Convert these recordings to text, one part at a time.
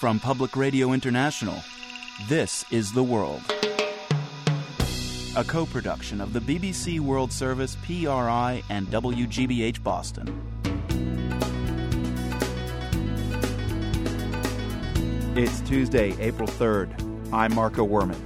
From Public Radio International, this is The World. A co production of the BBC World Service, PRI, and WGBH Boston. It's Tuesday, April 3rd. I'm Marco Werman.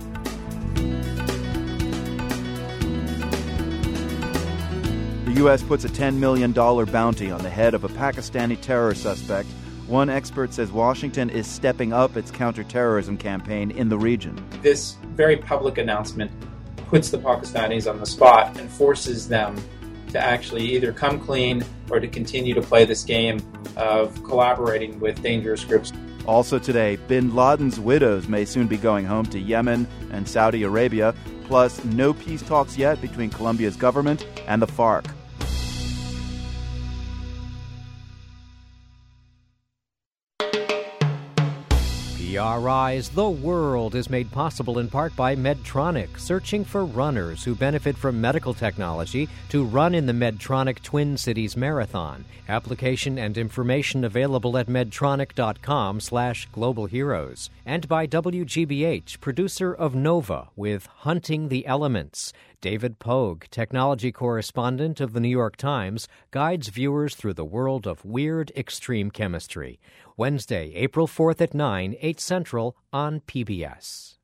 The U.S. puts a $10 million bounty on the head of a Pakistani terror suspect one expert says Washington is stepping up its counterterrorism campaign in the region. This very public announcement puts the Pakistanis on the spot and forces them to actually either come clean or to continue to play this game of collaborating with dangerous groups. Also today, bin Laden's widows may soon be going home to Yemen and Saudi Arabia, plus no peace talks yet between Colombia's government and the FARC. PRI's The World is made possible in part by Medtronic, searching for runners who benefit from medical technology to run in the Medtronic Twin Cities Marathon. Application and information available at medtronic.com slash global heroes. And by WGBH, producer of Nova with Hunting the Elements. David Pogue, technology correspondent of the New York Times, guides viewers through the world of weird extreme chemistry. Wednesday, April 4th at 9, 8 Central on PBS.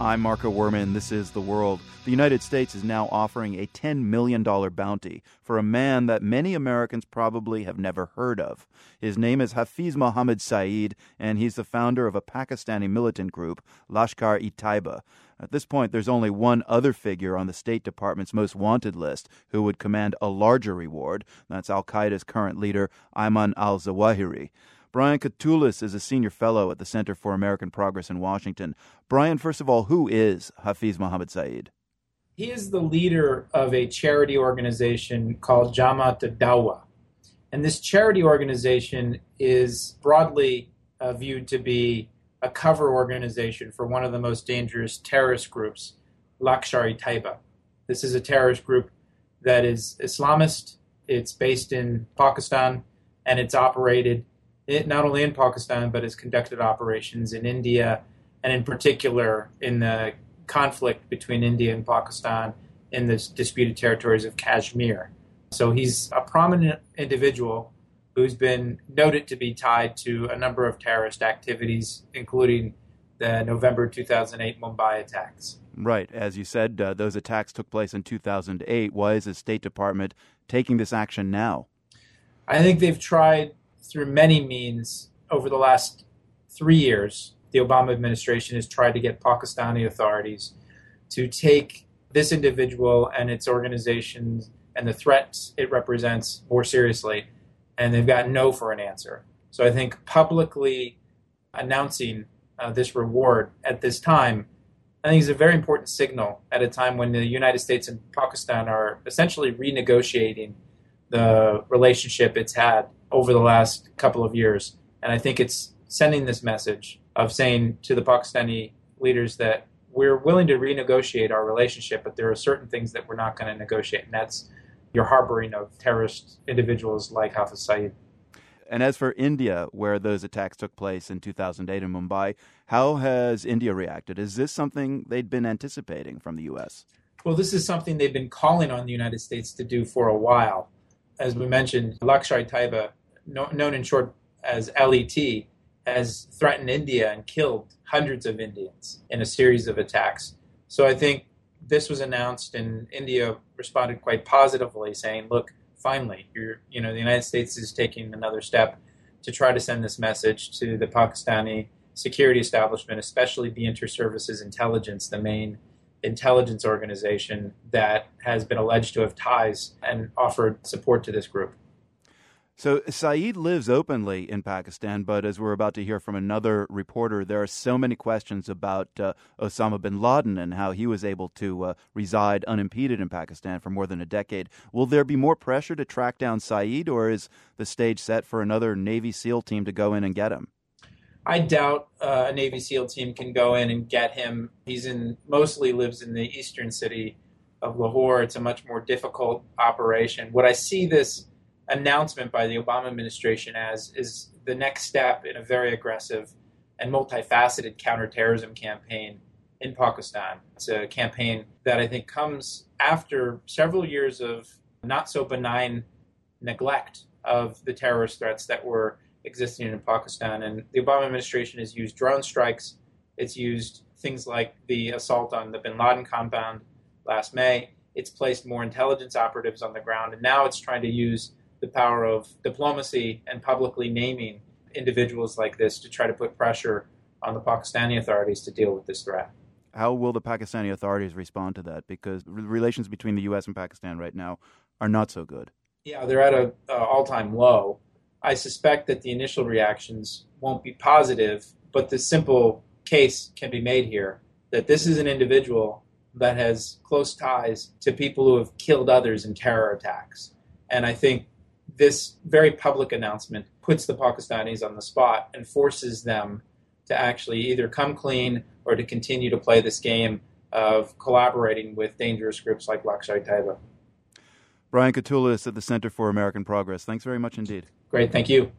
I'm Marco Werman. This is The World. The United States is now offering a $10 million bounty for a man that many Americans probably have never heard of. His name is Hafiz Mohammed Saeed, and he's the founder of a Pakistani militant group, Lashkar-e-Taiba. At this point, there's only one other figure on the State Department's most wanted list who would command a larger reward. That's Al Qaeda's current leader, Ayman al Zawahiri. Brian Katulis is a senior fellow at the Center for American Progress in Washington. Brian, first of all, who is Hafiz Mohammed Saeed? He is the leader of a charity organization called Jamaat Dawa. And this charity organization is broadly uh, viewed to be a cover organization for one of the most dangerous terrorist groups, Lashkar-e-Taiba. This is a terrorist group that is Islamist. It's based in Pakistan and it's operated not only in Pakistan, but has conducted operations in India, and in particular in the conflict between India and Pakistan in the disputed territories of Kashmir. So he's a prominent individual who's been noted to be tied to a number of terrorist activities, including the November 2008 Mumbai attacks. Right. As you said, uh, those attacks took place in 2008. Why is the State Department taking this action now? I think they've tried through many means over the last three years, the Obama administration has tried to get Pakistani authorities to take this individual and its organizations and the threats it represents more seriously, and they've got no for an answer. So I think publicly announcing uh, this reward at this time, I think is a very important signal at a time when the United States and Pakistan are essentially renegotiating the relationship it's had over the last couple of years. And I think it's sending this message of saying to the Pakistani leaders that we're willing to renegotiate our relationship, but there are certain things that we're not going to negotiate, and that's your harboring of terrorist individuals like Hafiz Saeed. And as for India, where those attacks took place in 2008 in Mumbai, how has India reacted? Is this something they'd been anticipating from the U.S.? Well, this is something they've been calling on the United States to do for a while. As we mentioned, Lashkar-e-Taiba known in short as LET, has threatened India and killed hundreds of Indians in a series of attacks. So I think this was announced, and India responded quite positively, saying, "Look, finally, you know, the United States is taking another step to try to send this message to the Pakistani security establishment, especially the Inter-Services Intelligence, the main intelligence organization that has been alleged to have ties and offered support to this group." So Saeed lives openly in Pakistan, but as we're about to hear from another reporter, there are so many questions about uh, Osama bin Laden and how he was able to uh, reside unimpeded in Pakistan for more than a decade. Will there be more pressure to track down Saeed, or is the stage set for another Navy SEAL team to go in and get him? I doubt uh, a Navy SEAL team can go in and get him. He's in mostly lives in the eastern city of Lahore. It's a much more difficult operation. What I see this announcement by the Obama administration as is the next step in a very aggressive and multifaceted counterterrorism campaign in Pakistan. It's a campaign that I think comes after several years of not so benign neglect of the terrorist threats that were existing in Pakistan. And the Obama administration has used drone strikes, it's used things like the assault on the bin Laden compound last May. It's placed more intelligence operatives on the ground, and now it's trying to use the power of diplomacy and publicly naming individuals like this to try to put pressure on the Pakistani authorities to deal with this threat. How will the Pakistani authorities respond to that? Because relations between the U.S. and Pakistan right now are not so good. Yeah, they're at an all-time low. I suspect that the initial reactions won't be positive, but the simple case can be made here that this is an individual that has close ties to people who have killed others in terror attacks. And I think this very public announcement puts the Pakistanis on the spot and forces them to actually either come clean or to continue to play this game of collaborating with dangerous groups like Lashkar-e-Taiba. Brian Katulis at the Center for American Progress. Thanks very much indeed. Great, thank you.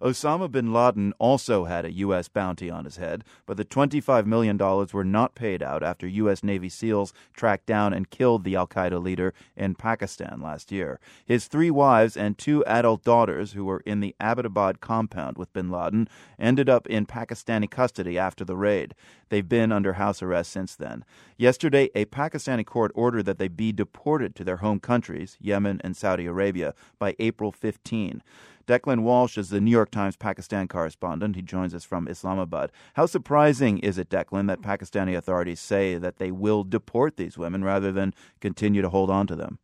Osama bin Laden also had a U.S. bounty on his head, but the $25 million were not paid out after U.S. Navy SEALs tracked down and killed the Al Qaeda leader in Pakistan last year. His three wives and two adult daughters, who were in the Abbottabad compound with bin Laden, ended up in Pakistani custody after the raid. They've been under house arrest since then. Yesterday, a Pakistani court ordered that they be deported to their home countries, Yemen and Saudi Arabia, by April 15. Declan Walsh is the New York Times Pakistan correspondent. He joins us from Islamabad. How surprising is it, Declan, that Pakistani authorities say that they will deport these women rather than continue to hold on to them?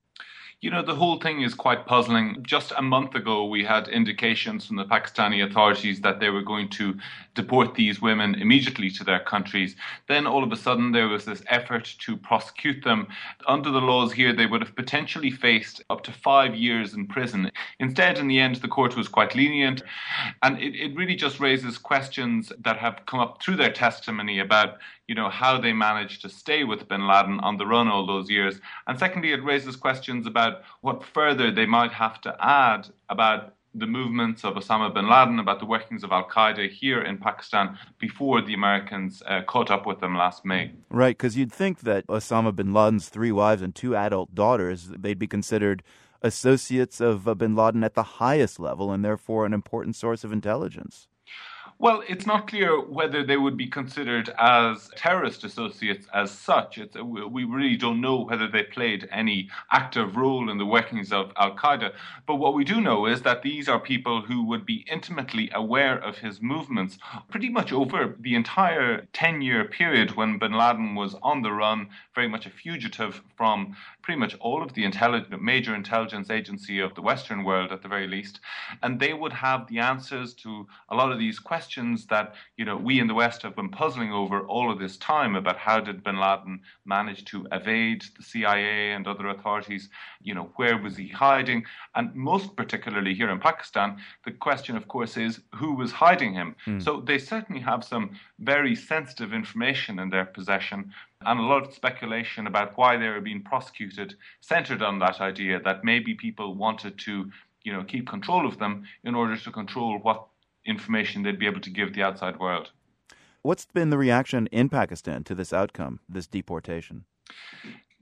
You know, the whole thing is quite puzzling. Just a month ago, we had indications from the Pakistani authorities that they were going to deport these women immediately to their countries. Then all of a sudden, there was this effort to prosecute them. Under the laws here, they would have potentially faced up to five years in prison. Instead, in the end, the court was quite lenient. And it, it really just raises questions that have come up through their testimony about you know, how they managed to stay with bin Laden on the run all those years. And secondly, it raises questions about what further they might have to add about the movements of Osama bin Laden, about the workings of Al Qaeda here in Pakistan before the Americans uh, caught up with them last May. Right, because you'd think that Osama bin Laden's three wives and two adult daughters, they'd be considered associates of uh, bin Laden at the highest level and therefore an important source of intelligence. Well, it's not clear whether they would be considered as terrorist associates as such. It's, uh, we really don't know whether they played any active role in the workings of Al Qaeda. But what we do know is that these are people who would be intimately aware of his movements pretty much over the entire 10 year period when bin Laden was on the run, very much a fugitive from pretty much all of the intelligent, major intelligence agency of the Western world at the very least. And they would have the answers to a lot of these questions questions that you know we in the West have been puzzling over all of this time about how did Bin Laden manage to evade the CIA and other authorities? You know, where was he hiding? And most particularly here in Pakistan, the question, of course, is who was hiding him. Mm. So they certainly have some very sensitive information in their possession and a lot of speculation about why they were being prosecuted centered on that idea that maybe people wanted to you know keep control of them in order to control what information they'd be able to give the outside world. What's been the reaction in Pakistan to this outcome, this deportation?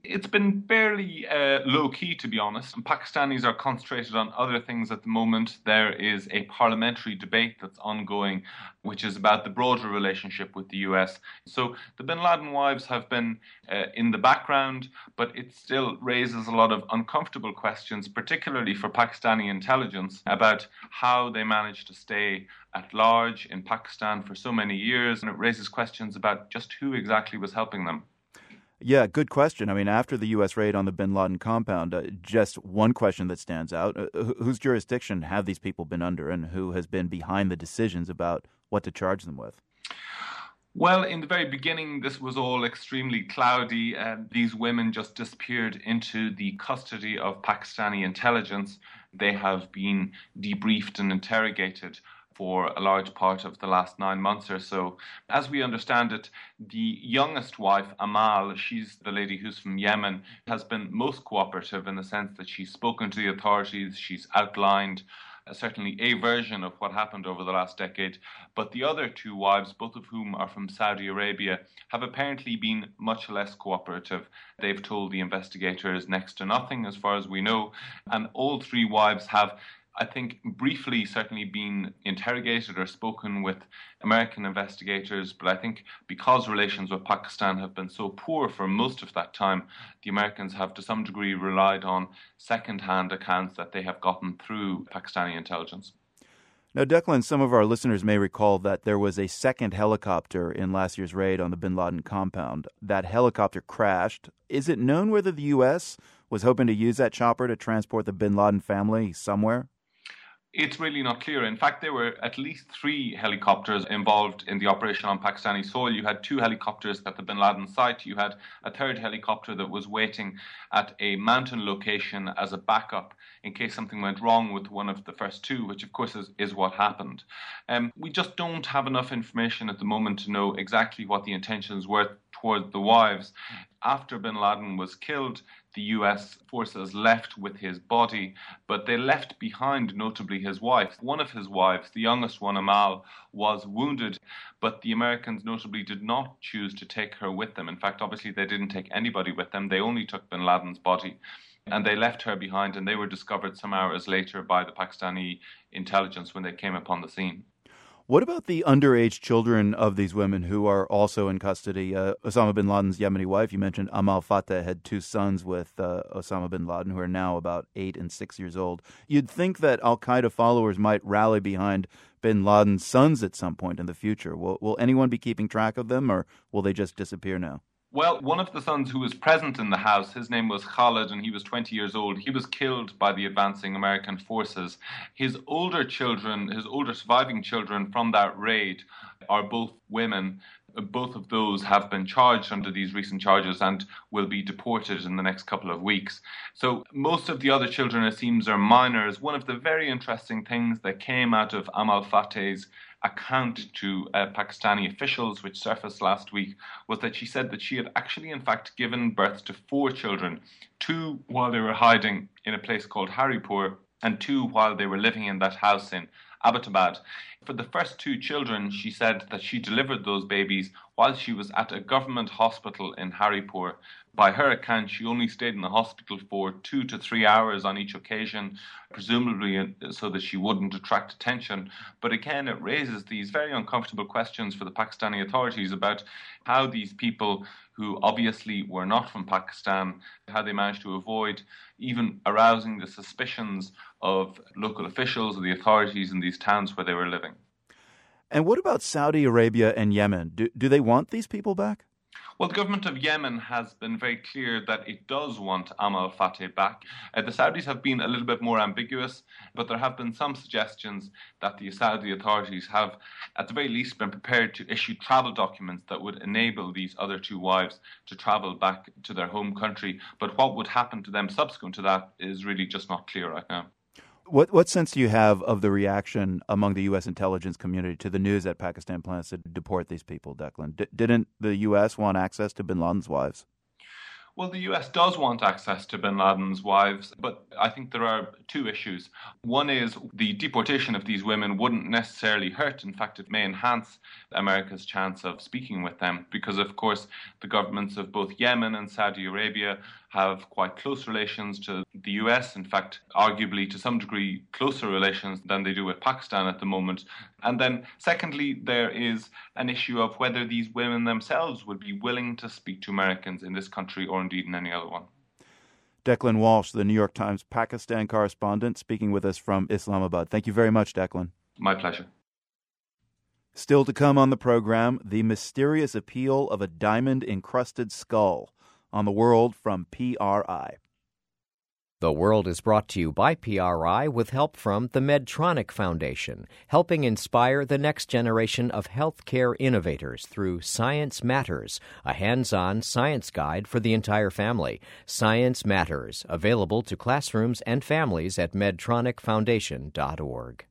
It's been fairly uh, low key, to be honest. Pakistanis are concentrated on other things at the moment. There is a parliamentary debate that's ongoing, which is about the broader relationship with the US. So the bin Laden wives have been uh, in the background, but it still raises a lot of uncomfortable questions, particularly for Pakistani intelligence, about how they managed to stay at large in Pakistan for so many years. And it raises questions about just who exactly was helping them. Yeah, good question. I mean, after the U.S. raid on the bin Laden compound, uh, just one question that stands out uh, whose jurisdiction have these people been under, and who has been behind the decisions about what to charge them with? Well, in the very beginning, this was all extremely cloudy. Uh, these women just disappeared into the custody of Pakistani intelligence. They have been debriefed and interrogated for a large part of the last nine months or so. As we understand it, the youngest wife, Amal, she's the lady who's from Yemen, has been most cooperative in the sense that she's spoken to the authorities, she's outlined uh, certainly a version of what happened over the last decade. But the other two wives, both of whom are from Saudi Arabia, have apparently been much less cooperative. They've told the investigators next to nothing, as far as we know. And all three wives have I think, briefly certainly been interrogated or spoken with American investigators, but I think because relations with Pakistan have been so poor for most of that time, the Americans have to some degree relied on second hand accounts that they have gotten through Pakistani intelligence. Now, Declan, some of our listeners may recall that there was a second helicopter in last year's raid on the bin Laden compound. That helicopter crashed. Is it known whether the U.S. was hoping to use that chopper to transport the bin Laden family somewhere? It's really not clear. In fact, there were at least three helicopters involved in the operation on Pakistani soil. You had two helicopters at the bin Laden site. You had a third helicopter that was waiting at a mountain location as a backup in case something went wrong with one of the first two, which of course is, is what happened. Um, we just don't have enough information at the moment to know exactly what the intentions were toward the wives. After bin Laden was killed, the US forces left with his body, but they left behind notably his wife. One of his wives, the youngest one, Amal, was wounded, but the Americans notably did not choose to take her with them. In fact, obviously, they didn't take anybody with them, they only took bin Laden's body. And they left her behind, and they were discovered some hours later by the Pakistani intelligence when they came upon the scene. What about the underage children of these women who are also in custody? Uh, Osama bin Laden's Yemeni wife, you mentioned Amal Fateh, had two sons with uh, Osama bin Laden who are now about eight and six years old. You'd think that Al Qaeda followers might rally behind bin Laden's sons at some point in the future. Will, will anyone be keeping track of them or will they just disappear now? Well, one of the sons who was present in the house, his name was Khalid, and he was 20 years old. He was killed by the advancing American forces. His older children, his older surviving children from that raid, are both women. Both of those have been charged under these recent charges and will be deported in the next couple of weeks. So, most of the other children, it seems, are minors. One of the very interesting things that came out of Amal Fateh's account to uh, Pakistani officials, which surfaced last week, was that she said that she had actually, in fact, given birth to four children two while they were hiding in a place called Haripur, and two while they were living in that house in Abbottabad. For the first two children, she said that she delivered those babies while she was at a government hospital in Haripur. By her account, she only stayed in the hospital for two to three hours on each occasion, presumably so that she wouldn't attract attention. But again, it raises these very uncomfortable questions for the Pakistani authorities about how these people who obviously were not from Pakistan, how they managed to avoid even arousing the suspicions of local officials or the authorities in these towns where they were living. And what about Saudi Arabia and Yemen? Do, do they want these people back? Well, the government of Yemen has been very clear that it does want Amal Fateh back. Uh, the Saudis have been a little bit more ambiguous, but there have been some suggestions that the Saudi authorities have, at the very least, been prepared to issue travel documents that would enable these other two wives to travel back to their home country. But what would happen to them subsequent to that is really just not clear right now. What what sense do you have of the reaction among the U.S. intelligence community to the news that Pakistan plans to deport these people, Declan? D- didn't the U.S. want access to Bin Laden's wives? Well, the US does want access to bin Laden's wives, but I think there are two issues. One is the deportation of these women wouldn't necessarily hurt. In fact, it may enhance America's chance of speaking with them because, of course, the governments of both Yemen and Saudi Arabia have quite close relations to the US. In fact, arguably to some degree, closer relations than they do with Pakistan at the moment. And then, secondly, there is an issue of whether these women themselves would be willing to speak to Americans in this country or indeed in any other one. Declan Walsh, the New York Times Pakistan correspondent, speaking with us from Islamabad. Thank you very much, Declan. My pleasure. Still to come on the program, the mysterious appeal of a diamond encrusted skull on the world from PRI. The World is brought to you by PRI with help from the Medtronic Foundation, helping inspire the next generation of healthcare innovators through Science Matters, a hands on science guide for the entire family. Science Matters, available to classrooms and families at medtronicfoundation.org.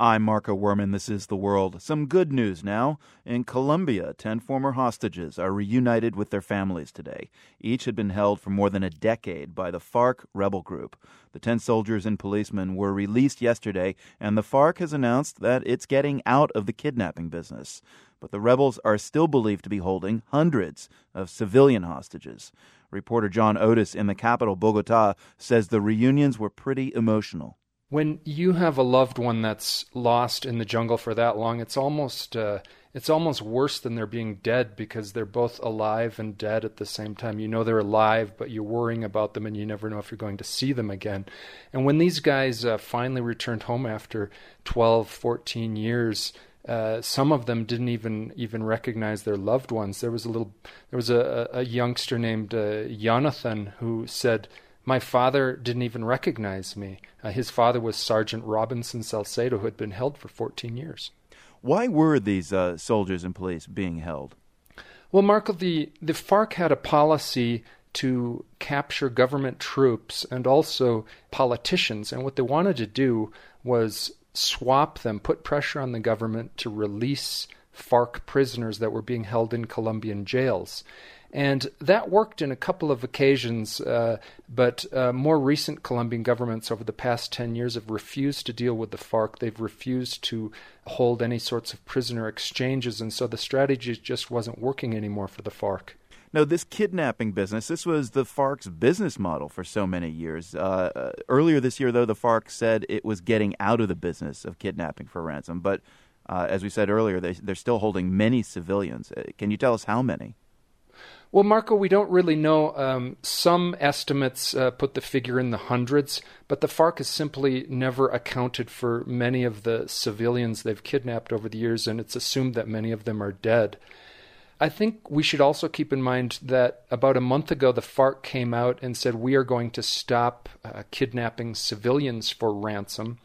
I'm Marco Werman. This is The World. Some good news now. In Colombia, 10 former hostages are reunited with their families today. Each had been held for more than a decade by the FARC rebel group. The 10 soldiers and policemen were released yesterday, and the FARC has announced that it's getting out of the kidnapping business. But the rebels are still believed to be holding hundreds of civilian hostages. Reporter John Otis in the capital, Bogota, says the reunions were pretty emotional when you have a loved one that's lost in the jungle for that long, it's almost uh, it's almost worse than they're being dead because they're both alive and dead at the same time. You know they're alive, but you're worrying about them, and you never know if you're going to see them again. And when these guys uh, finally returned home after 12, 14 years. Uh, some of them didn't even even recognize their loved ones. There was a little, there was a, a youngster named uh, Jonathan who said, my father didn't even recognize me. Uh, his father was Sergeant Robinson Salcedo, who had been held for 14 years. Why were these uh, soldiers and police being held? Well, Marco, the, the FARC had a policy to capture government troops and also politicians. And what they wanted to do was swap them, put pressure on the government to release FARC prisoners that were being held in Colombian jails. And that worked in a couple of occasions, uh, but uh, more recent Colombian governments over the past 10 years have refused to deal with the FARC. They've refused to hold any sorts of prisoner exchanges, and so the strategy just wasn't working anymore for the FARC. No, this kidnapping business, this was the FARC's business model for so many years. Uh, uh earlier this year, though, the FARC said it was getting out of the business of kidnapping for ransom. But uh, as we said earlier, they, they're still holding many civilians. Uh, can you tell us how many? Well, Marco, we don't really know. Um, some estimates uh, put the figure in the hundreds, but the FARC has simply never accounted for many of the civilians they've kidnapped over the years, and it's assumed that many of them are dead. I think we should also keep in mind that about a month ago, the FARC came out and said, We are going to stop uh, kidnapping civilians for ransom.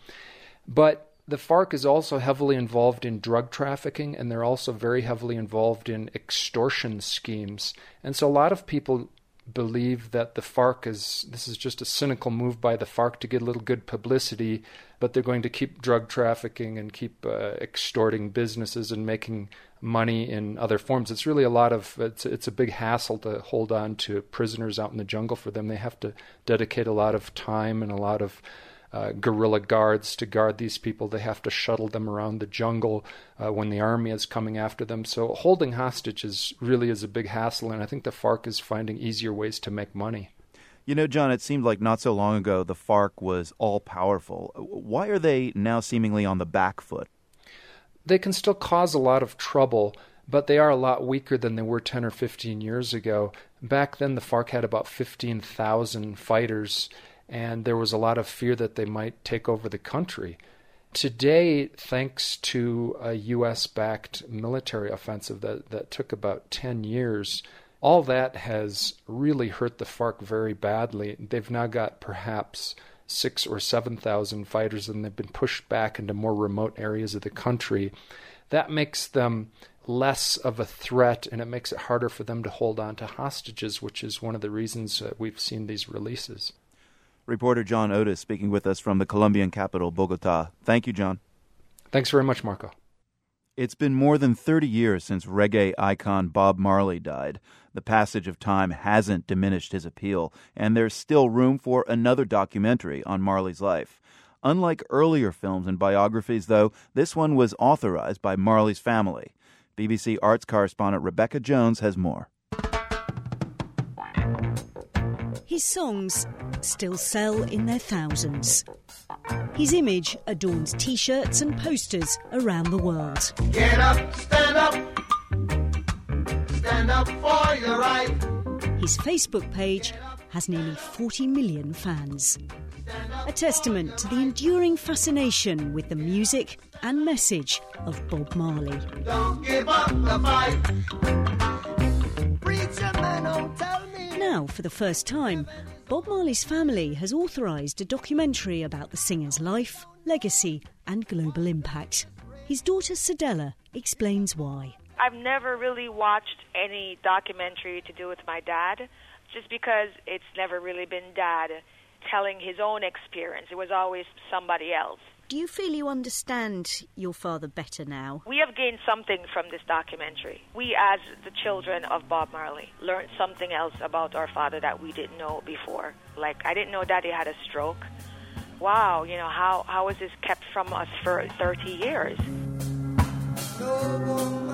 But the FARC is also heavily involved in drug trafficking and they're also very heavily involved in extortion schemes. And so a lot of people believe that the FARC is this is just a cynical move by the FARC to get a little good publicity, but they're going to keep drug trafficking and keep uh, extorting businesses and making money in other forms. It's really a lot of it's it's a big hassle to hold on to prisoners out in the jungle for them. They have to dedicate a lot of time and a lot of uh, guerrilla guards to guard these people. They have to shuttle them around the jungle uh, when the army is coming after them. So holding hostages really is a big hassle, and I think the FARC is finding easier ways to make money. You know, John, it seemed like not so long ago the FARC was all powerful. Why are they now seemingly on the back foot? They can still cause a lot of trouble, but they are a lot weaker than they were 10 or 15 years ago. Back then, the FARC had about 15,000 fighters and there was a lot of fear that they might take over the country. Today, thanks to a U.S. backed military offensive that, that took about 10 years, all that has really hurt the FARC very badly. They've now got perhaps six or 7,000 fighters, and they've been pushed back into more remote areas of the country. That makes them less of a threat and it makes it harder for them to hold on to hostages, which is one of the reasons that we've seen these releases. Reporter John Otis speaking with us from the Colombian capital, Bogota. Thank you, John. Thanks very much, Marco. It's been more than 30 years since reggae icon Bob Marley died. The passage of time hasn't diminished his appeal, and there's still room for another documentary on Marley's life. Unlike earlier films and biographies, though, this one was authorized by Marley's family. BBC arts correspondent Rebecca Jones has more. His songs still sell in their thousands. His image adorns t shirts and posters around the world. Get up, stand up, stand up for your right. His Facebook page has nearly 40 million fans. A testament to the enduring fascination with the music and message of Bob Marley. Don't give up the fight. Preacher man, don't tell now, for the first time, Bob Marley's family has authorised a documentary about the singer's life, legacy, and global impact. His daughter Cedella explains why. I've never really watched any documentary to do with my dad, just because it's never really been dad telling his own experience. It was always somebody else. Do you feel you understand your father better now? We have gained something from this documentary. We, as the children of Bob Marley, learned something else about our father that we didn't know before. Like, I didn't know Daddy had a stroke. Wow, you know, how, how was this kept from us for 30 years? The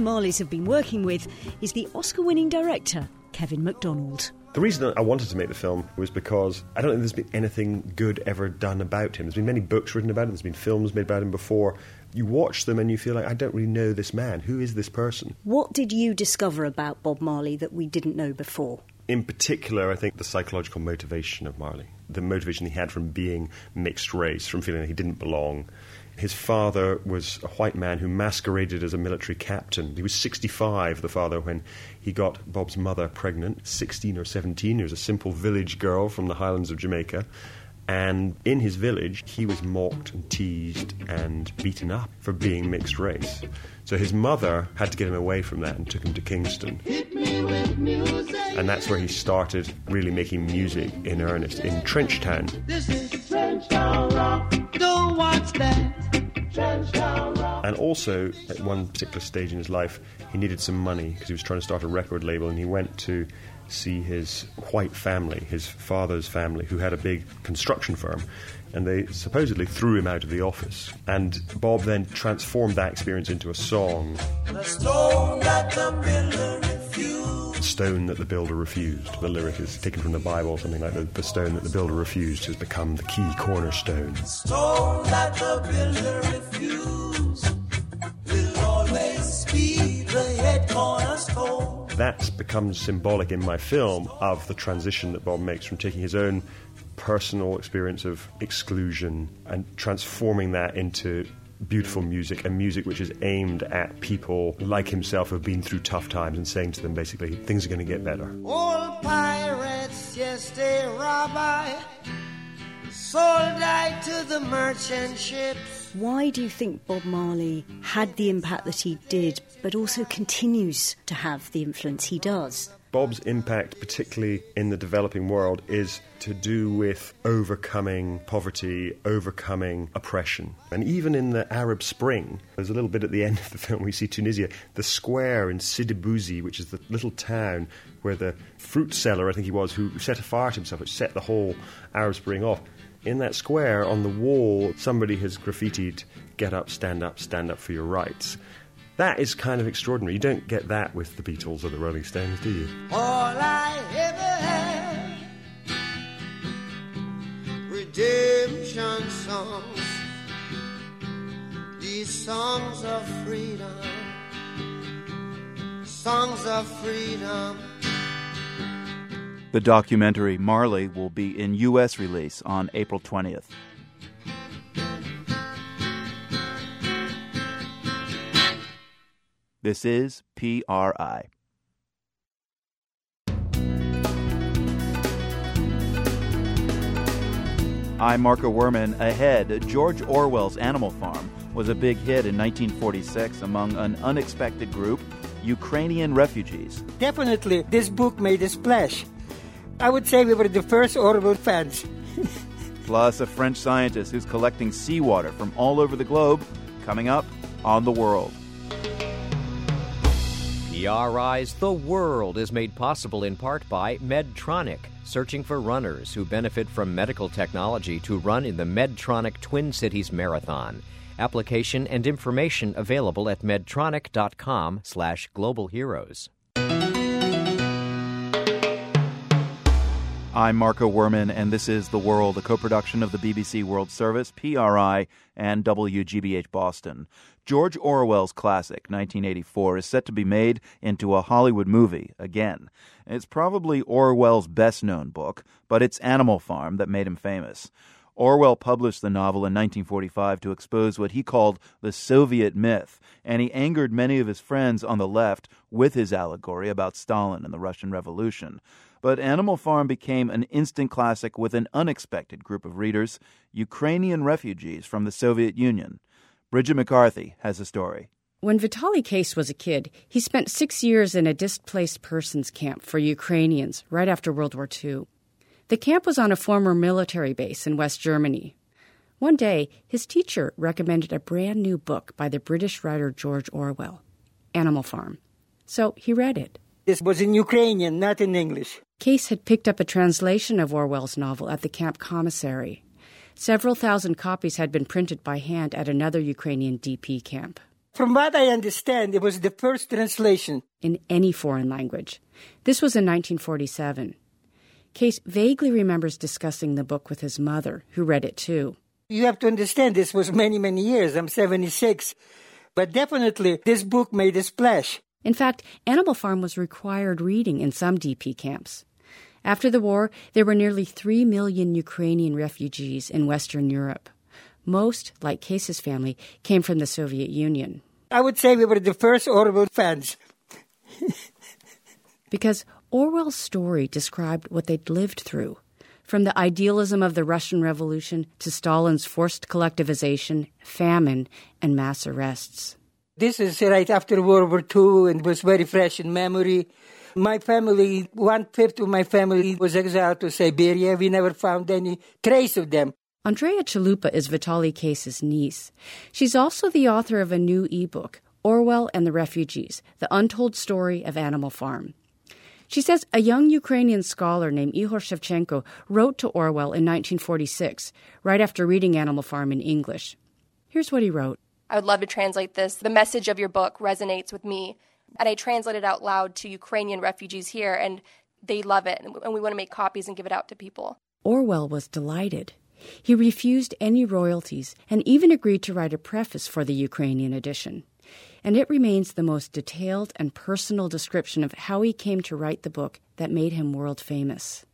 the Marleys have been working with is the Oscar winning director, Kevin Macdonald. The reason I wanted to make the film was because I don't think there's been anything good ever done about him. There's been many books written about him, there's been films made about him before. You watch them and you feel like, I don't really know this man. Who is this person? What did you discover about Bob Marley that we didn't know before? In particular, I think the psychological motivation of Marley, the motivation he had from being mixed race, from feeling that he didn't belong. His father was a white man who masqueraded as a military captain. He was 65, the father, when he got Bob's mother pregnant, 16 or 17. He was a simple village girl from the highlands of Jamaica. And in his village, he was mocked and teased and beaten up for being mixed race. So his mother had to get him away from that and took him to Kingston. And that's where he started really making music in earnest in Trenchtown. This is Trenchtown Rock. Don't watch that. Trenchtown Rock. And also, at one particular stage in his life, he needed some money because he was trying to start a record label and he went to see his white family, his father's family, who had a big construction firm. And they supposedly threw him out of the office. And Bob then transformed that experience into a song. The stone that the builder refused. Stone that the builder refused. The lyric is taken from the Bible, something like the, the stone that the builder refused has become the key cornerstone. Stone that the builder refused. That becomes symbolic in my film of the transition that Bob makes from taking his own personal experience of exclusion and transforming that into beautiful music and music which is aimed at people like himself who have been through tough times and saying to them basically things are going to get better. All pirates, yes, they. Sold I to the merchant ships. Why do you think Bob Marley had the impact that he did, but also continues to have the influence he does? Bob's impact, particularly in the developing world, is to do with overcoming poverty, overcoming oppression. And even in the Arab Spring, there's a little bit at the end of the film where we see Tunisia, the square in Sidi Bouzid, which is the little town where the fruit seller, I think he was, who set a fire to himself, which set the whole Arab Spring off. In that square, on the wall, somebody has graffitied, Get up, stand up, stand up for your rights. That is kind of extraordinary. You don't get that with the Beatles or the Rolling Stones, do you? All I ever had. Redemption songs. These songs of freedom. Songs of freedom. The documentary Marley will be in U.S. release on April 20th. This is PRI. I'm Marco Werman. Ahead, George Orwell's Animal Farm was a big hit in 1946 among an unexpected group, Ukrainian refugees. Definitely, this book made a splash. I would say we were the first Orwell fans. Plus, a French scientist who's collecting seawater from all over the globe, coming up on The World. PRI's The World is made possible in part by Medtronic, searching for runners who benefit from medical technology to run in the Medtronic Twin Cities Marathon. Application and information available at medtronic.com slash global heroes. I'm Marco Werman, and this is The World, a co production of the BBC World Service, PRI, and WGBH Boston. George Orwell's classic, 1984, is set to be made into a Hollywood movie again. It's probably Orwell's best known book, but it's Animal Farm that made him famous. Orwell published the novel in 1945 to expose what he called the Soviet myth, and he angered many of his friends on the left with his allegory about Stalin and the Russian Revolution. But Animal Farm became an instant classic with an unexpected group of readers Ukrainian refugees from the Soviet Union. Bridget McCarthy has a story. When Vitaly Keis was a kid, he spent six years in a displaced persons camp for Ukrainians right after World War II. The camp was on a former military base in West Germany. One day, his teacher recommended a brand new book by the British writer George Orwell, Animal Farm. So he read it. This was in Ukrainian, not in English. Keis had picked up a translation of Orwell's novel at the camp commissary. Several thousand copies had been printed by hand at another Ukrainian DP camp. From what I understand, it was the first translation in any foreign language. This was in 1947. Keis vaguely remembers discussing the book with his mother, who read it too. You have to understand this was many, many years. I'm 76. But definitely, this book made a splash. In fact, Animal Farm was required reading in some DP camps. After the war, there were nearly 3 million Ukrainian refugees in Western Europe. Most, like Keis's family, came from the Soviet Union. I would say we were the first Orwell fans. because Orwell's story described what they'd lived through from the idealism of the Russian Revolution to Stalin's forced collectivization, famine, and mass arrests. This is right after World War II and was very fresh in memory. My family, one fifth of my family was exiled to Siberia. We never found any trace of them. Andrea Chalupa is Vitaly Keis's niece. She's also the author of a new ebook, Orwell and the Refugees The Untold Story of Animal Farm. She says a young Ukrainian scholar named Ihor Shevchenko wrote to Orwell in 1946, right after reading Animal Farm in English. Here's what he wrote I would love to translate this. The message of your book resonates with me. And I translate it out loud to Ukrainian refugees here, and they love it. And we want to make copies and give it out to people. Orwell was delighted. He refused any royalties and even agreed to write a preface for the Ukrainian edition. And it remains the most detailed and personal description of how he came to write the book that made him world famous.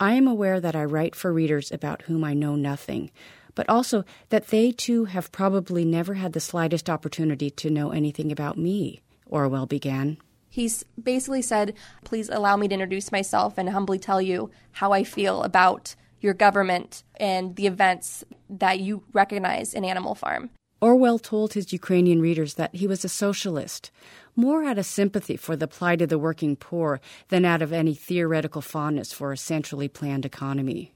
I am aware that I write for readers about whom I know nothing, but also that they too have probably never had the slightest opportunity to know anything about me, Orwell began. He's basically said, Please allow me to introduce myself and humbly tell you how I feel about your government and the events that you recognize in Animal Farm. Orwell told his Ukrainian readers that he was a socialist, more out of sympathy for the plight of the working poor than out of any theoretical fondness for a centrally planned economy.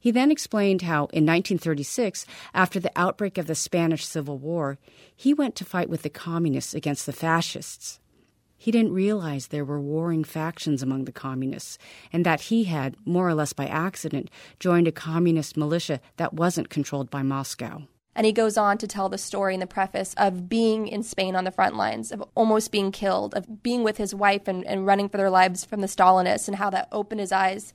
He then explained how, in 1936, after the outbreak of the Spanish Civil War, he went to fight with the communists against the fascists. He didn't realize there were warring factions among the communists, and that he had, more or less by accident, joined a communist militia that wasn't controlled by Moscow. And he goes on to tell the story in the preface of being in Spain on the front lines, of almost being killed, of being with his wife and, and running for their lives from the Stalinists, and how that opened his eyes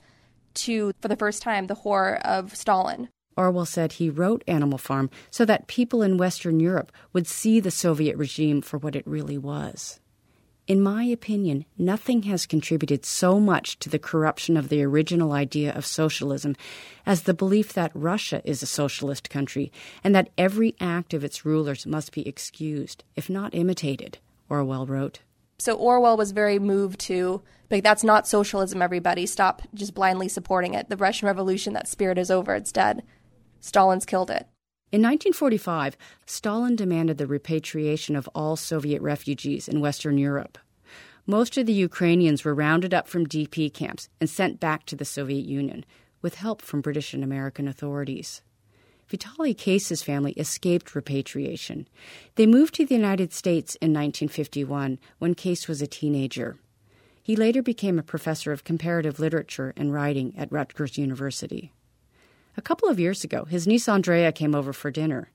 to, for the first time, the horror of Stalin. Orwell said he wrote Animal Farm so that people in Western Europe would see the Soviet regime for what it really was. In my opinion, nothing has contributed so much to the corruption of the original idea of socialism as the belief that Russia is a socialist country and that every act of its rulers must be excused, if not imitated, Orwell wrote. So Orwell was very moved to, like, that's not socialism, everybody. Stop just blindly supporting it. The Russian Revolution, that spirit is over, it's dead. Stalin's killed it. In 1945, Stalin demanded the repatriation of all Soviet refugees in Western Europe. Most of the Ukrainians were rounded up from DP camps and sent back to the Soviet Union, with help from British and American authorities. Vitaly Keis's family escaped repatriation. They moved to the United States in 1951 when Keis was a teenager. He later became a professor of comparative literature and writing at Rutgers University. A couple of years ago, his niece Andrea came over for dinner.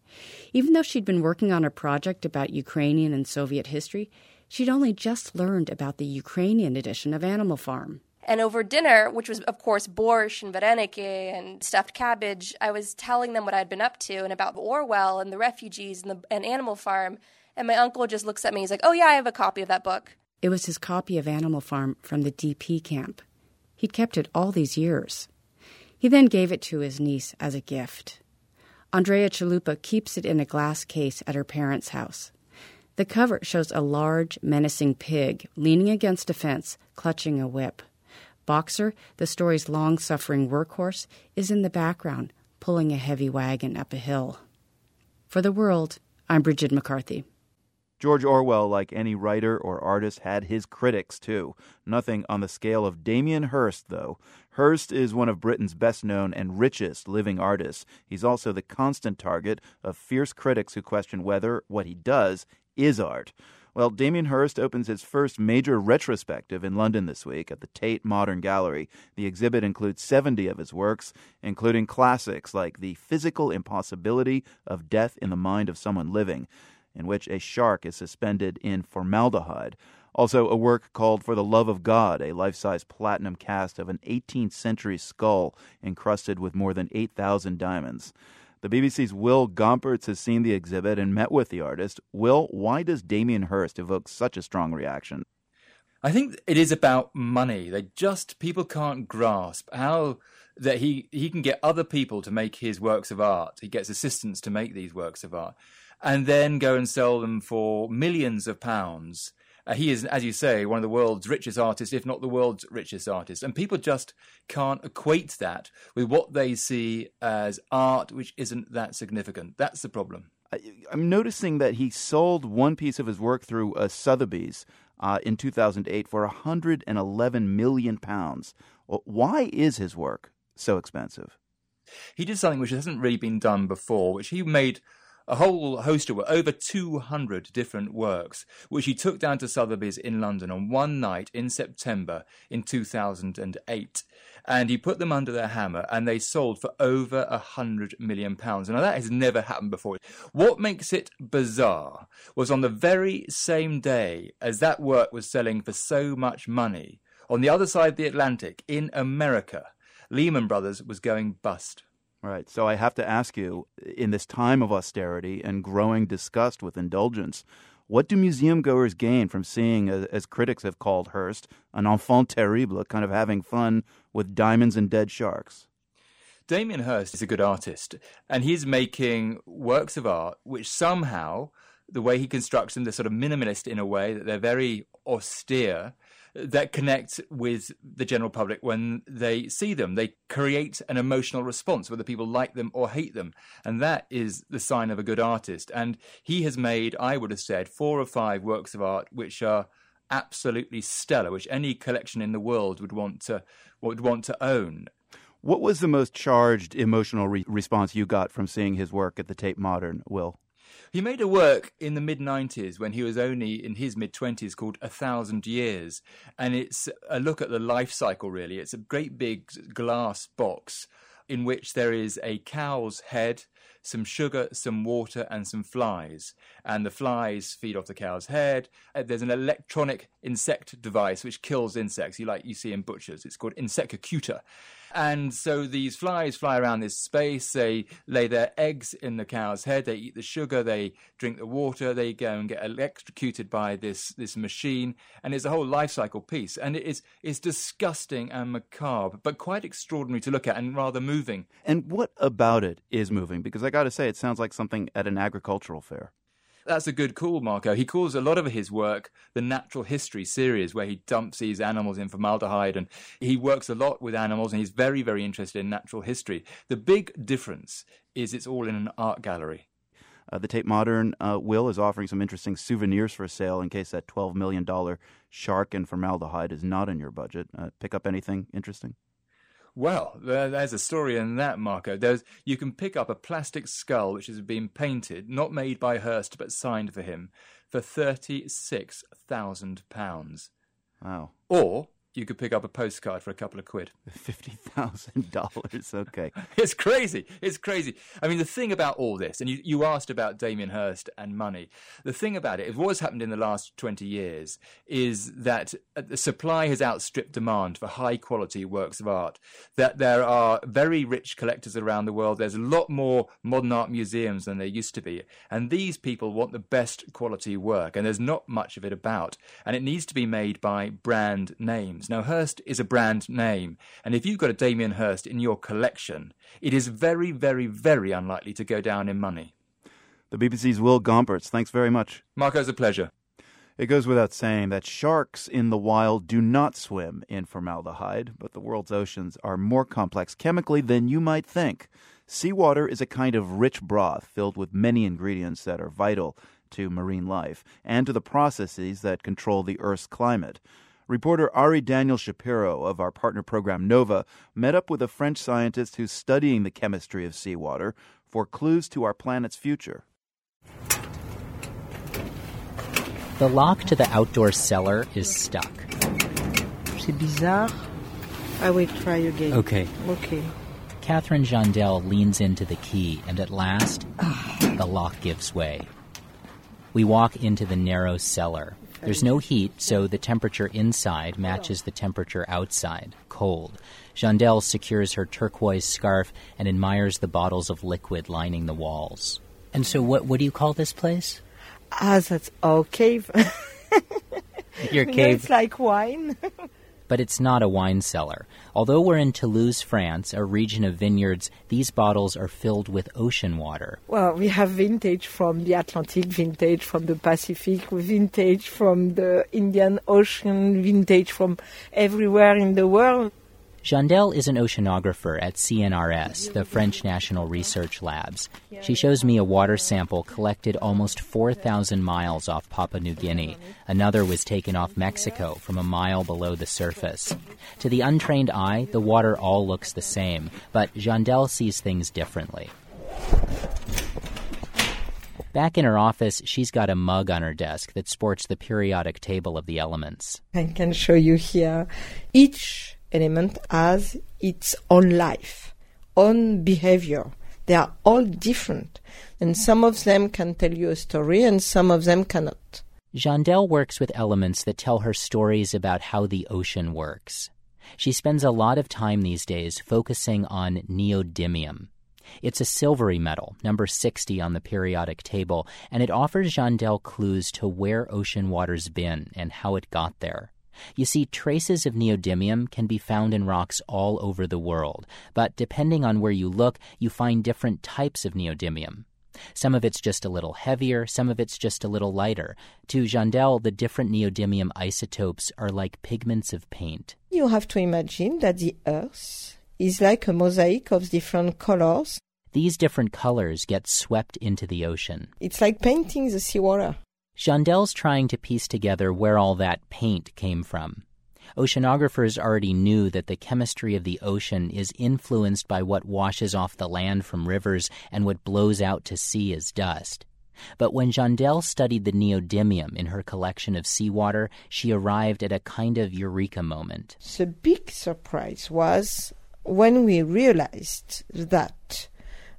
Even though she'd been working on a project about Ukrainian and Soviet history, she'd only just learned about the Ukrainian edition of Animal Farm. And over dinner, which was, of course, borscht and vareniki and stuffed cabbage, I was telling them what I'd been up to and about Orwell and the refugees and, the, and Animal Farm. And my uncle just looks at me. He's like, Oh, yeah, I have a copy of that book. It was his copy of Animal Farm from the DP camp. He'd kept it all these years. He then gave it to his niece as a gift. Andrea Chalupa keeps it in a glass case at her parents' house. The cover shows a large, menacing pig leaning against a fence, clutching a whip. Boxer, the story's long suffering workhorse, is in the background, pulling a heavy wagon up a hill. For the world, I'm Bridget McCarthy. George Orwell, like any writer or artist, had his critics too. Nothing on the scale of Damien Hirst, though. Hirst is one of Britain's best known and richest living artists. He's also the constant target of fierce critics who question whether what he does is art. Well, Damien Hirst opens his first major retrospective in London this week at the Tate Modern Gallery. The exhibit includes 70 of his works, including classics like The Physical Impossibility of Death in the Mind of Someone Living in which a shark is suspended in formaldehyde. Also, a work called For the Love of God, a life size platinum cast of an 18th century skull encrusted with more than 8,000 diamonds. The BBC's Will Gompertz has seen the exhibit and met with the artist. Will, why does Damien Hirst evoke such a strong reaction? I think it is about money. They just people can't grasp how that he he can get other people to make his works of art. He gets assistants to make these works of art, and then go and sell them for millions of pounds. Uh, he is, as you say, one of the world's richest artists, if not the world's richest artist. And people just can't equate that with what they see as art, which isn't that significant. That's the problem. I'm noticing that he sold one piece of his work through uh, Sotheby's uh, in 2008 for 111 million pounds. Why is his work so expensive? He did something which hasn't really been done before, which he made a whole host of work, over 200 different works, which he took down to Sotheby's in London on one night in September in 2008. And he put them under their hammer and they sold for over a hundred million pounds. Now that has never happened before. What makes it bizarre was on the very same day as that work was selling for so much money, on the other side of the Atlantic in America, Lehman Brothers was going bust. Right. So I have to ask you, in this time of austerity and growing disgust with indulgence, what do museum goers gain from seeing, as critics have called Hirst, an enfant terrible, kind of having fun with diamonds and dead sharks? Damien Hirst is a good artist, and he's making works of art which somehow, the way he constructs them, they're sort of minimalist in a way that they're very austere that connect with the general public when they see them. They create an emotional response, whether people like them or hate them. And that is the sign of a good artist. And he has made, I would have said, four or five works of art which are absolutely stellar, which any collection in the world would want to would want to own. What was the most charged emotional re- response you got from seeing his work at the Tate Modern, Will? He made a work in the mid 90s when he was only in his mid 20s called A Thousand Years. And it's a look at the life cycle, really. It's a great big glass box in which there is a cow's head, some sugar, some water, and some flies. And the flies feed off the cow's head. Uh, there's an electronic insect device which kills insects, you like you see in butchers. It's called Insectocutor. And so these flies fly around this space. They lay their eggs in the cow's head. They eat the sugar. They drink the water. They go and get electrocuted by this this machine. And it's a whole life cycle piece. And it is it's disgusting and macabre, but quite extraordinary to look at and rather moving. And what about it is moving? Because got to say, it sounds like something at an agricultural fair that's a good call, Marco. He calls a lot of his work the natural history series, where he dumps these animals in formaldehyde, and he works a lot with animals, and he's very, very interested in natural history. The big difference is it's all in an art gallery. Uh, the Tate Modern uh, Will is offering some interesting souvenirs for sale in case that $12 million shark and formaldehyde is not in your budget. Uh, pick up anything interesting? Well, there's a story in that, Marco. There's you can pick up a plastic skull which has been painted, not made by Hirst but signed for him, for thirty six thousand pounds. Wow. Or you could pick up a postcard for a couple of quid. Fifty thousand dollars. Okay, it's crazy. It's crazy. I mean, the thing about all this, and you, you asked about Damien Hirst and money. The thing about it, what has happened in the last twenty years, is that uh, the supply has outstripped demand for high quality works of art. That there are very rich collectors around the world. There's a lot more modern art museums than there used to be, and these people want the best quality work, and there's not much of it about, and it needs to be made by brand names Now, Hirst is a brand name, and if you've got a Damien Hirst in your collection, it is very, very, very unlikely to go down in money. The BBC's Will Gompertz, thanks very much. Marco, it's a pleasure. It goes without saying that sharks in the wild do not swim in formaldehyde, but the world's oceans are more complex chemically than you might think. Seawater is a kind of rich broth filled with many ingredients that are vital to marine life and to the processes that control the Earth's climate. Reporter Ari Daniel Shapiro of our partner program Nova met up with a French scientist who's studying the chemistry of seawater for clues to our planet's future. The lock to the outdoor cellar is stuck. C'est bizarre. I will try again. Okay. Okay. Catherine Jeandel leans into the key, and at last, the lock gives way. We walk into the narrow cellar. There's no heat, so the temperature inside matches the temperature outside, cold. Jeandel secures her turquoise scarf and admires the bottles of liquid lining the walls. And so, what, what do you call this place? Ah, that's our cave. Your You cave. it's like wine. But it's not a wine cellar. Although we're in Toulouse, France, a region of vineyards, these bottles are filled with ocean water. Well, we have vintage from the Atlantic, vintage from the Pacific, vintage from the Indian Ocean, vintage from everywhere in the world. Jeandel is an oceanographer at CNRS, the French National Research Labs. She shows me a water sample collected almost 4,000 miles off Papua New Guinea. Another was taken off Mexico from a mile below the surface. To the untrained eye, the water all looks the same, but Jeandel sees things differently. Back in her office, she's got a mug on her desk that sports the periodic table of the elements. I can show you here. Each element has its own life, own behavior. They are all different. And some of them can tell you a story and some of them cannot. Jeandel works with elements that tell her stories about how the ocean works. She spends a lot of time these days focusing on neodymium. It's a silvery metal, number 60 on the periodic table, and it offers Jeandel clues to where ocean water's been and how it got there. You see, traces of neodymium can be found in rocks all over the world, but depending on where you look, you find different types of neodymium. Some of it's just a little heavier, some of it's just a little lighter. To Jeandel, the different neodymium isotopes are like pigments of paint. You have to imagine that the Earth is like a mosaic of different colors. These different colors get swept into the ocean. It's like painting the seawater. Jeandel's trying to piece together where all that paint came from. Oceanographers already knew that the chemistry of the ocean is influenced by what washes off the land from rivers and what blows out to sea as dust. But when Jeandel studied the neodymium in her collection of seawater, she arrived at a kind of eureka moment. The big surprise was when we realized that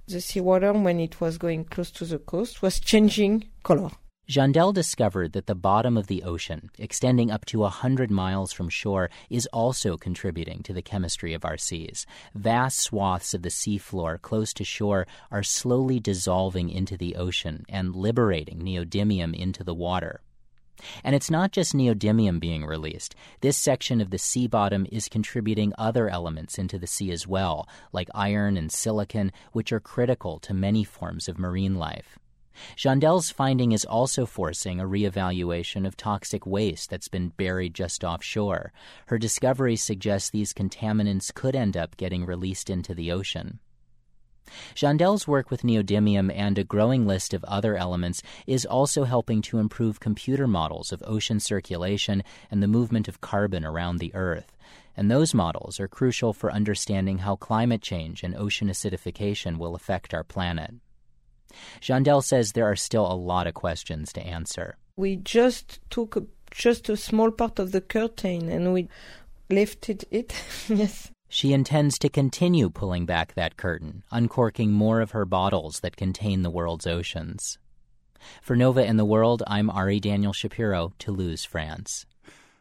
the seawater, when it was going close to the coast, was changing color. Jeandel discovered that the bottom of the ocean, extending up to a hundred miles from shore, is also contributing to the chemistry of our seas. Vast swaths of the seafloor close to shore are slowly dissolving into the ocean and liberating neodymium into the water. And it's not just neodymium being released. This section of the sea bottom is contributing other elements into the sea as well, like iron and silicon, which are critical to many forms of marine life. Jeandel's finding is also forcing a reevaluation of toxic waste that's been buried just offshore. Her discovery suggests these contaminants could end up getting released into the ocean. Jeandel's work with neodymium and a growing list of other elements is also helping to improve computer models of ocean circulation and the movement of carbon around the Earth. And those models are crucial for understanding how climate change and ocean acidification will affect our planet. Jeandel says there are still a lot of questions to answer. We just took a, just a small part of the curtain and we lifted it. yes. She intends to continue pulling back that curtain, uncorking more of her bottles that contain the world's oceans. For Nova in the World, I'm Ari Daniel Shapiro, Toulouse, France.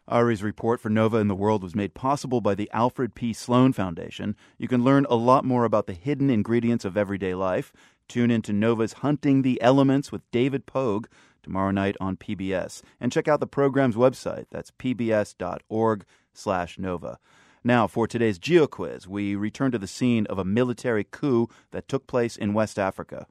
Ari's report for Nova in the World was made possible by the Alfred P. Sloan Foundation. You can learn a lot more about the hidden ingredients of everyday life. Tune in to Nova's Hunting the Elements with David Pogue tomorrow night on PBS. And check out the program's website. That's pbs.org slash Nova. Now, for today's GeoQuiz, we return to the scene of a military coup that took place in West Africa.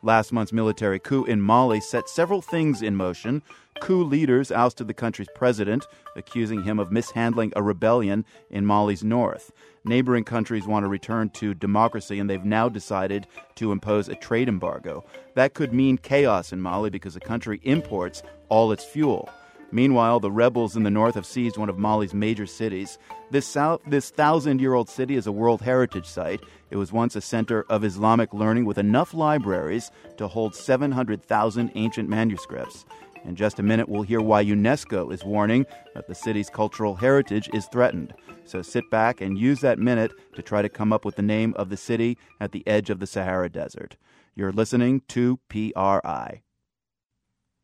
Last month's military coup in Mali set several things in motion Coup leaders ousted the country's president, accusing him of mishandling a rebellion in Mali's north. Neighboring countries want to return to democracy, and they've now decided to impose a trade embargo. That could mean chaos in Mali because the country imports all its fuel. Meanwhile, the rebels in the north have seized one of Mali's major cities. This, south, this thousand year old city is a World Heritage Site. It was once a center of Islamic learning with enough libraries to hold 700,000 ancient manuscripts. In just a minute, we'll hear why UNESCO is warning that the city's cultural heritage is threatened. So sit back and use that minute to try to come up with the name of the city at the edge of the Sahara Desert. You're listening to PRI.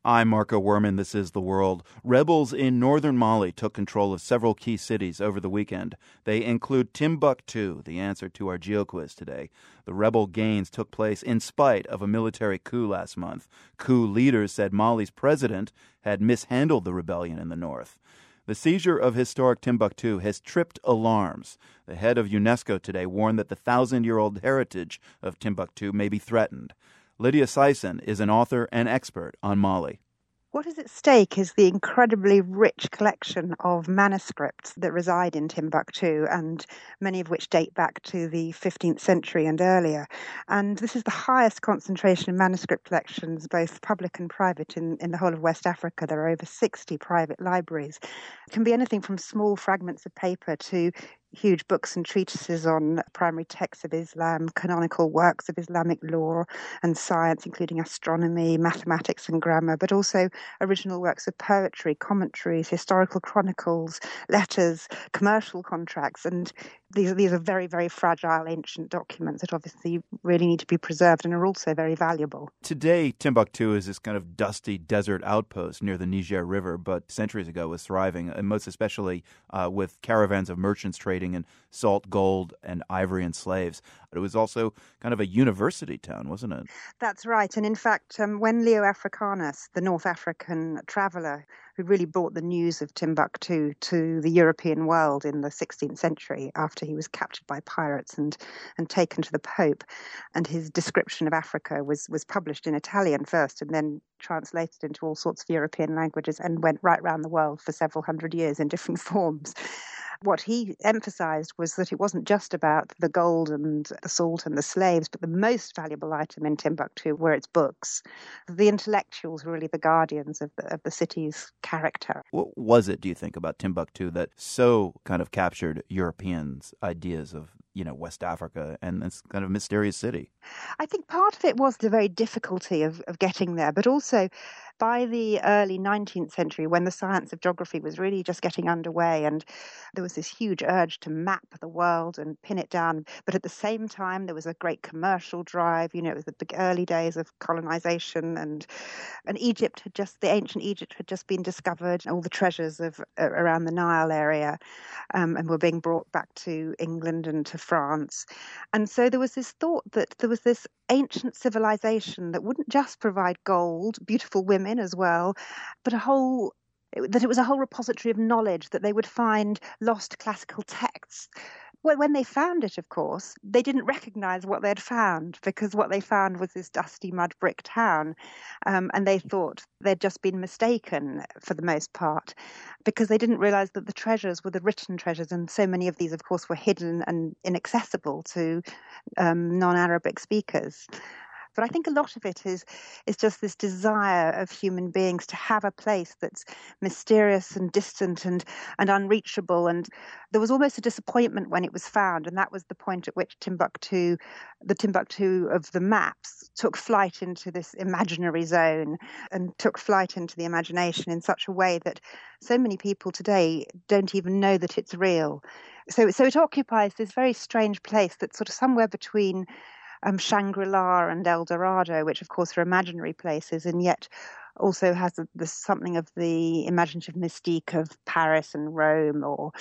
I'm Marco Werman. This is The World. Rebels in northern Mali took control of several key cities over the weekend. They include Timbuktu, the answer to our GeoQuiz today. The rebel gains took place in spite of a military coup last month. Coup leaders said Mali's president had mishandled the rebellion in the north. The seizure of historic Timbuktu has tripped alarms. The head of UNESCO today warned that the thousand year old heritage of Timbuktu may be threatened. Lydia Syson is an author and expert on Mali. What is at stake is the incredibly rich collection of manuscripts that reside in Timbuktu, and many of which date back to the 15th century and earlier. And this is the highest concentration of manuscript collections, both public and private, in, in the whole of West Africa. There are over 60 private libraries. It can be anything from small fragments of paper to huge books and treatises on primary texts of Islam, canonical works of Islamic law and science, including astronomy, mathematics, and grammar, but also original works of poetry, commentaries, historical chronicles, letters, commercial contracts, and these are, these are very, very fragile ancient documents that obviously really need to be preserved and are also very valuable. Today, Timbuktu is this kind of dusty desert outpost near the Niger River, but centuries ago was thriving, and most especially uh, with caravans of merchants trading in salt, gold, and ivory and slaves. It was also kind of a university town, wasn't it? That's right. And in fact, um, when Leo Africanus, the North African traveller who really brought the news of Timbuktu to the European world in the 16th century after he was captured by pirates and, and taken to the Pope, and his description of Africa was, was published in Italian first and then translated into all sorts of European languages and went right round the world for several hundred years in different forms what he emphasized was that it wasn't just about the gold and the salt and the slaves, but the most valuable item in Timbuktu were its books. The intellectuals were really the guardians of the, of the city's character. What was it, do you think, about Timbuktu that so kind of captured Europeans' ideas of you know West Africa and this kind of mysterious city? I think part of it was the very difficulty of, of getting there, but also by the early 19th century, when the science of geography was really just getting underway, and there was this huge urge to map the world and pin it down, but at the same time, there was a great commercial drive. You know, it was the early days of colonization, and and Egypt had just the ancient Egypt had just been discovered, all the treasures of uh, around the Nile area, um, and were being brought back to England and to France, and so there was this thought that there was this ancient civilization that wouldn't just provide gold, beautiful women as well, but a whole that it was a whole repository of knowledge that they would find lost classical texts when they found it, of course, they didn't recognize what they'd found because what they found was this dusty mud brick town. Um, and they thought they'd just been mistaken for the most part because they didn't realize that the treasures were the written treasures. And so many of these, of course, were hidden and inaccessible to um, non Arabic speakers. But I think a lot of it is is just this desire of human beings to have a place that's mysterious and distant and and unreachable. And there was almost a disappointment when it was found, and that was the point at which Timbuktu, the Timbuktu of the maps, took flight into this imaginary zone and took flight into the imagination in such a way that so many people today don't even know that it's real. So, so it occupies this very strange place that's sort of somewhere between um, Shangri La and El Dorado, which of course are imaginary places, and yet also has a, the, something of the imaginative mystique of Paris and Rome or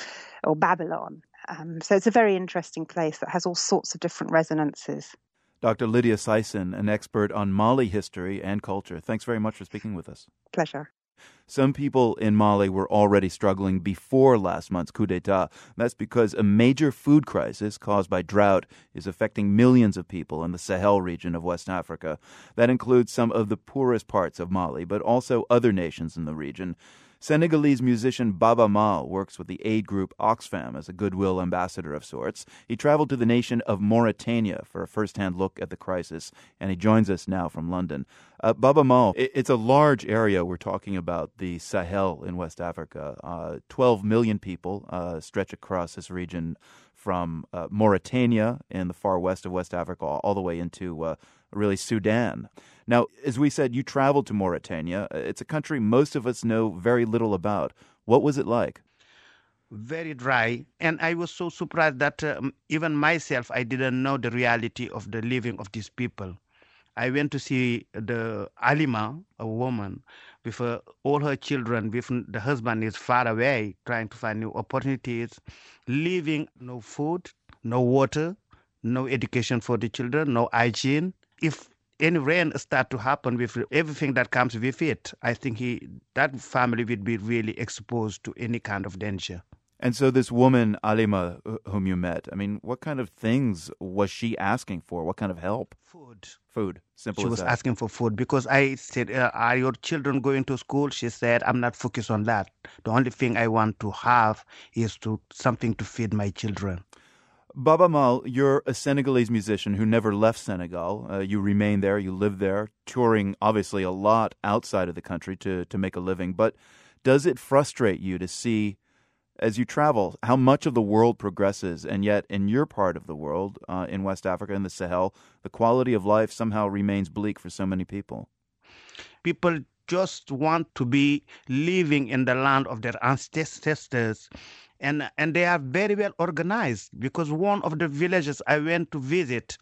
or Babylon. Um, so it's a very interesting place that has all sorts of different resonances. Dr. Lydia Syson, an expert on Mali history and culture. Thanks very much for speaking with us. Pleasure. Some people in Mali were already struggling before last month's coup d'etat. That's because a major food crisis caused by drought is affecting millions of people in the Sahel region of West Africa. That includes some of the poorest parts of Mali, but also other nations in the region. Senegalese musician Baaba Maal works with the aid group Oxfam as a goodwill ambassador of sorts. He traveled to the nation of Mauritania for a first hand look at the crisis, and he joins us now from London. Uh, Baaba Maal, it's a large area we're talking about, the Sahel in West Africa. Uh, 12 million people uh, stretch across this region from uh, Mauritania in the far west of West Africa all the way into uh, really Sudan. Now, as we said, you traveled to Mauritania. It's a country most of us know very little about. What was it like? Very dry, and I was so surprised that um, even myself, I didn't know the reality of the living of these people. I went to see the Alima, a woman, with uh, all her children, with the husband is far away, trying to find new opportunities, leaving no food, no water, no education for the children, no hygiene. If any rain start to happen with everything that comes with it, I think he that family would be really exposed to any kind of danger. And so, this woman, Alima, whom you met, I mean, what kind of things was she asking for? What kind of help? Food. Food. Simple she was that. asking for food because I said, uh, Are your children going to school? She said, I'm not focused on that. The only thing I want to have is to something to feed my children. Baaba Maal, you're a Senegalese musician who never left Senegal. Uh, you remain there, you live there, touring obviously a lot outside of the country to, to make a living. But does it frustrate you to see, as you travel, how much of the world progresses, and yet in your part of the world, uh, in West Africa, in the Sahel, the quality of life somehow remains bleak for so many people? People just want to be living in the land of their ancestors and and they are very well organized because one of the villages I went to visit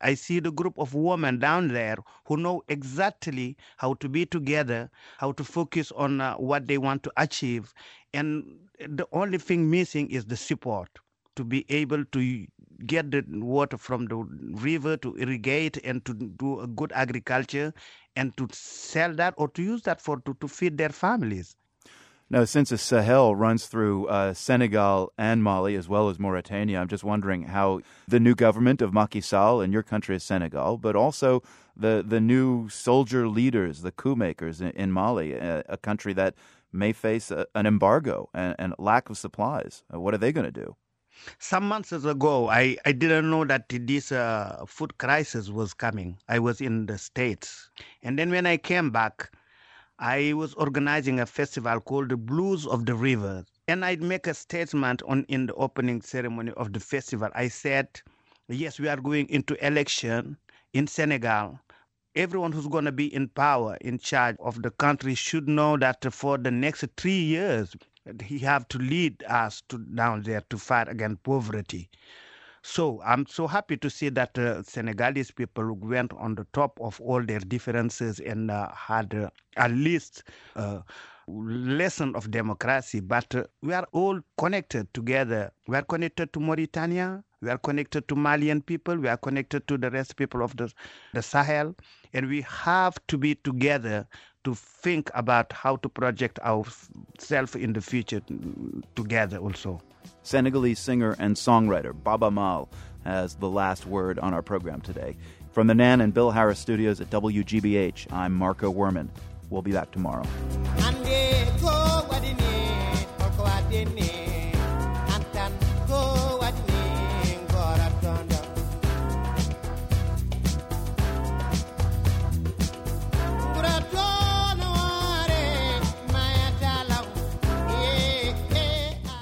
I see the group of women down there who know exactly how to be together, how to focus on uh, what they want to achieve. And the only thing missing is the support to be able to get the water from the river to irrigate and to do a good agriculture and to sell that or to use that for to, to feed their families. Now, since the Sahel runs through uh, Senegal and Mali as well as Mauritania, I'm just wondering how the new government of Macky Sall in your country Senegal, but also the, the new soldier leaders, the coup makers in, in Mali, a, a, country that may face a, an embargo and, and, lack of supplies. Uh, what are they going to do? Some months ago, I, I didn't know that this uh, food crisis was coming. I was in the States. And then when I came back, I was organizing a festival called the Blues of the River. And I'd make a statement on in the opening ceremony of the festival. I said, yes, we are going into election in Senegal. Everyone who's going to be in power, in charge of the country, should know that for the next three years, he have to lead us to down there to fight against poverty. So I'm so happy to see that uh, Senegalese people went on the top of all their differences and uh, had uh, at least a lesson of democracy. But uh, we are all connected together. We are connected to Mauritania. We are connected to Malian people. We are connected to the rest people of the, the Sahel. And we have to be together to think about how to project ourselves in the future together also. Senegalese singer and songwriter Baaba Maal has the last word on our program today. From the Nan and Bill Harris studios at WGBH, I'm Marco Werman. We'll be back tomorrow.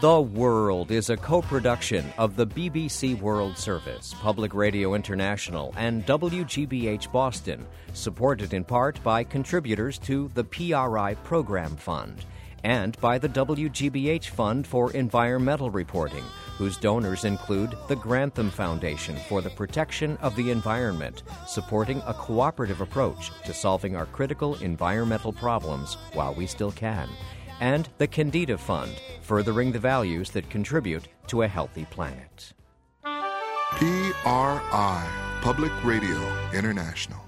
The World is a co production of the BBC World Service, Public Radio International, and WGBH Boston, supported in part by contributors to the PRI Program Fund and by the WGBH Fund for Environmental Reporting, whose donors include the Grantham Foundation for the Protection of the Environment, supporting a cooperative approach to solving our critical environmental problems while we still can and the Kendeda Fund, furthering the values that contribute to a healthy planet. PRI, Public Radio International.